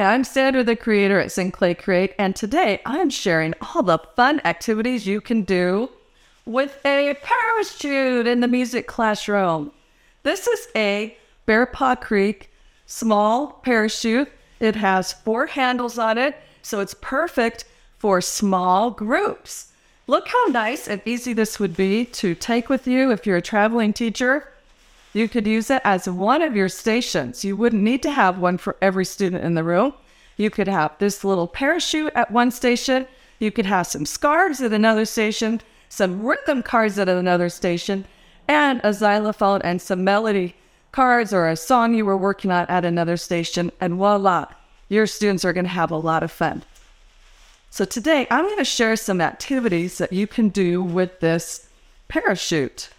I'm Sandra, the creator at Sing Play Create, and today I'm sharing all the fun activities you can do with a parachute in the music classroom. This is a Bearpaw Creek small parachute. It has four handles on it, so it's perfect for small groups. Look how nice and easy this would be to take with you if you're a traveling teacher. You could use it as one of your stations. You wouldn't need to have one for every student in the room. You could have this little parachute at one station. You could have some scarves at another station, some rhythm cards at another station, and a xylophone and some melody cards or a song you were working on at another station. And voila, your students are going to have a lot of fun. So today I'm going to share some activities that you can do with this parachute.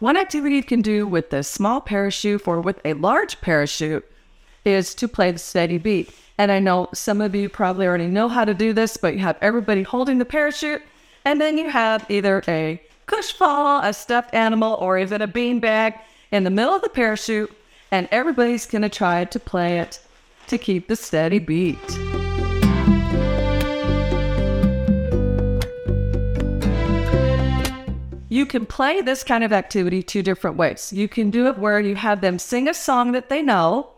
One activity you can do with a small parachute or with a large parachute is to play the steady beat. And I know some of you probably already know how to do this, but you have everybody holding the parachute, and then you have either a Koosh ball, a stuffed animal, or even a beanbag in the middle of the parachute, and everybody's gonna try to play it to keep the steady beat. You can play this kind of activity two different ways. You can do it where you have them sing a song that they know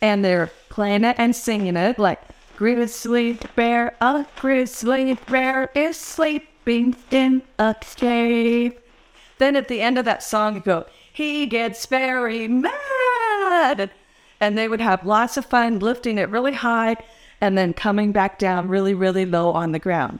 and they're playing it and singing it, like Grizzly bear, a grizzly bear is sleeping in a cave. Then at the end of that song, you go, he gets very mad. And they would have lots of fun lifting it really high and then coming back down really, really low on the ground.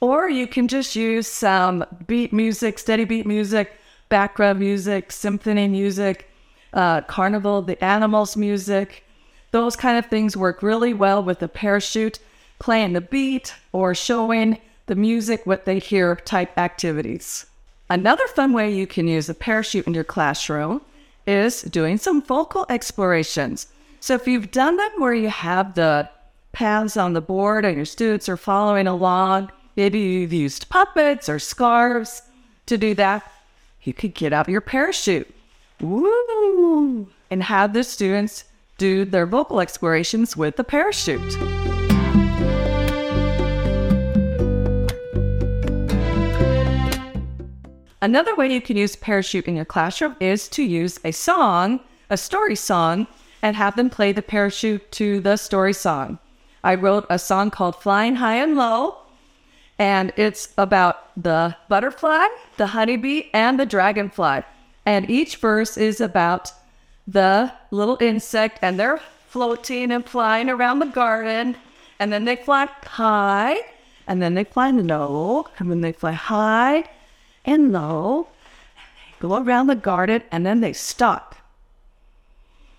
Or you can just use some beat music, steady beat music, background music, symphony music, uh, carnival, the animals music. Those kind of things work really well with the parachute, playing the beat or showing the music what they hear type activities. Another fun way you can use a parachute in your classroom is doing some vocal explorations. So if you've done them where you have the paths on the board and your students are following along, Maybe you've used puppets or scarves to do that. You could get out your parachute. Woo! And have the students do their vocal explorations with the parachute. Another way you can use parachute in your classroom is to use a song, a story song, and have them play the parachute to the story song. I wrote a song called Flying High and Low and it's about the butterfly, the honeybee, and the dragonfly. And each verse is about the little insect, and they're floating and flying around the garden. And then they fly high, and then they fly low, and then they fly high and low. And they go around the garden, and then they stop.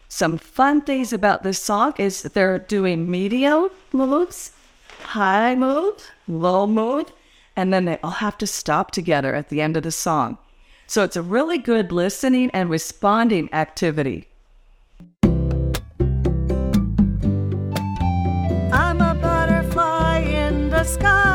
Some fun things about this song is they're doing medium moves high mood, low mood, and then they all have to stop together at the end of the song. So it's a really good listening and responding activity. I'm a butterfly in the sky.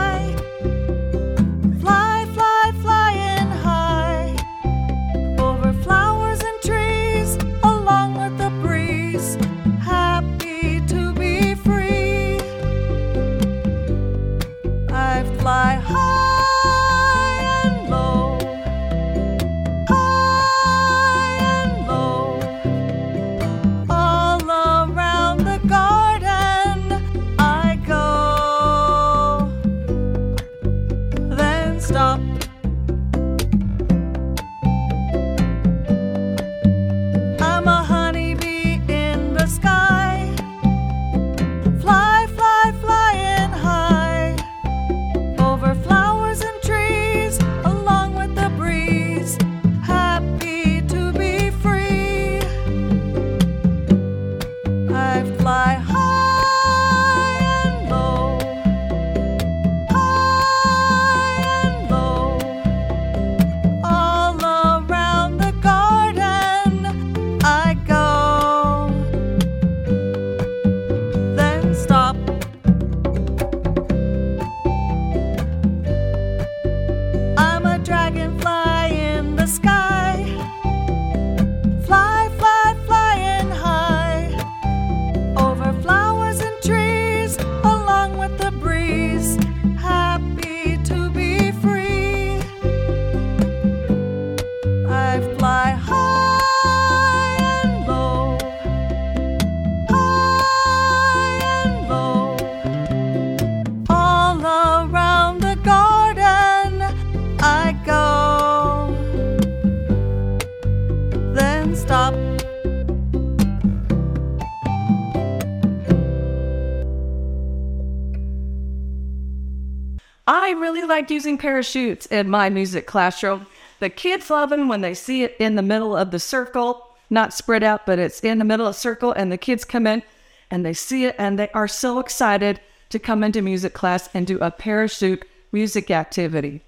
I really like using parachutes in my music classroom. The kids love them when they see it in the middle of the circle, not spread out, but it's in the middle of the circle, and the kids come in and they see it and they are so excited to come into music class and do a parachute music activity.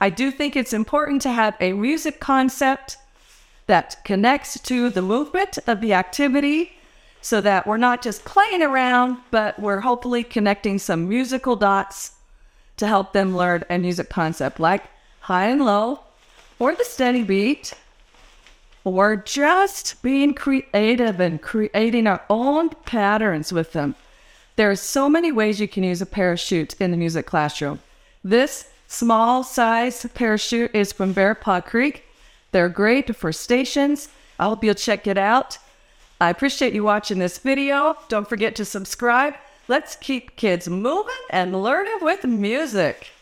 I do think it's important to have a music concept that connects to the movement of the activity so that we're not just playing around, but we're hopefully connecting some musical dots to help them learn a music concept like high and low, or the steady beat, or just being creative and creating our own patterns with them. There are so many ways you can use a parachute in the music classroom. This small size parachute is from Bearpaw Creek. They're great for stations. I hope you'll check it out. I appreciate you watching this video. Don't forget to subscribe. Let's keep kids moving and learning with music.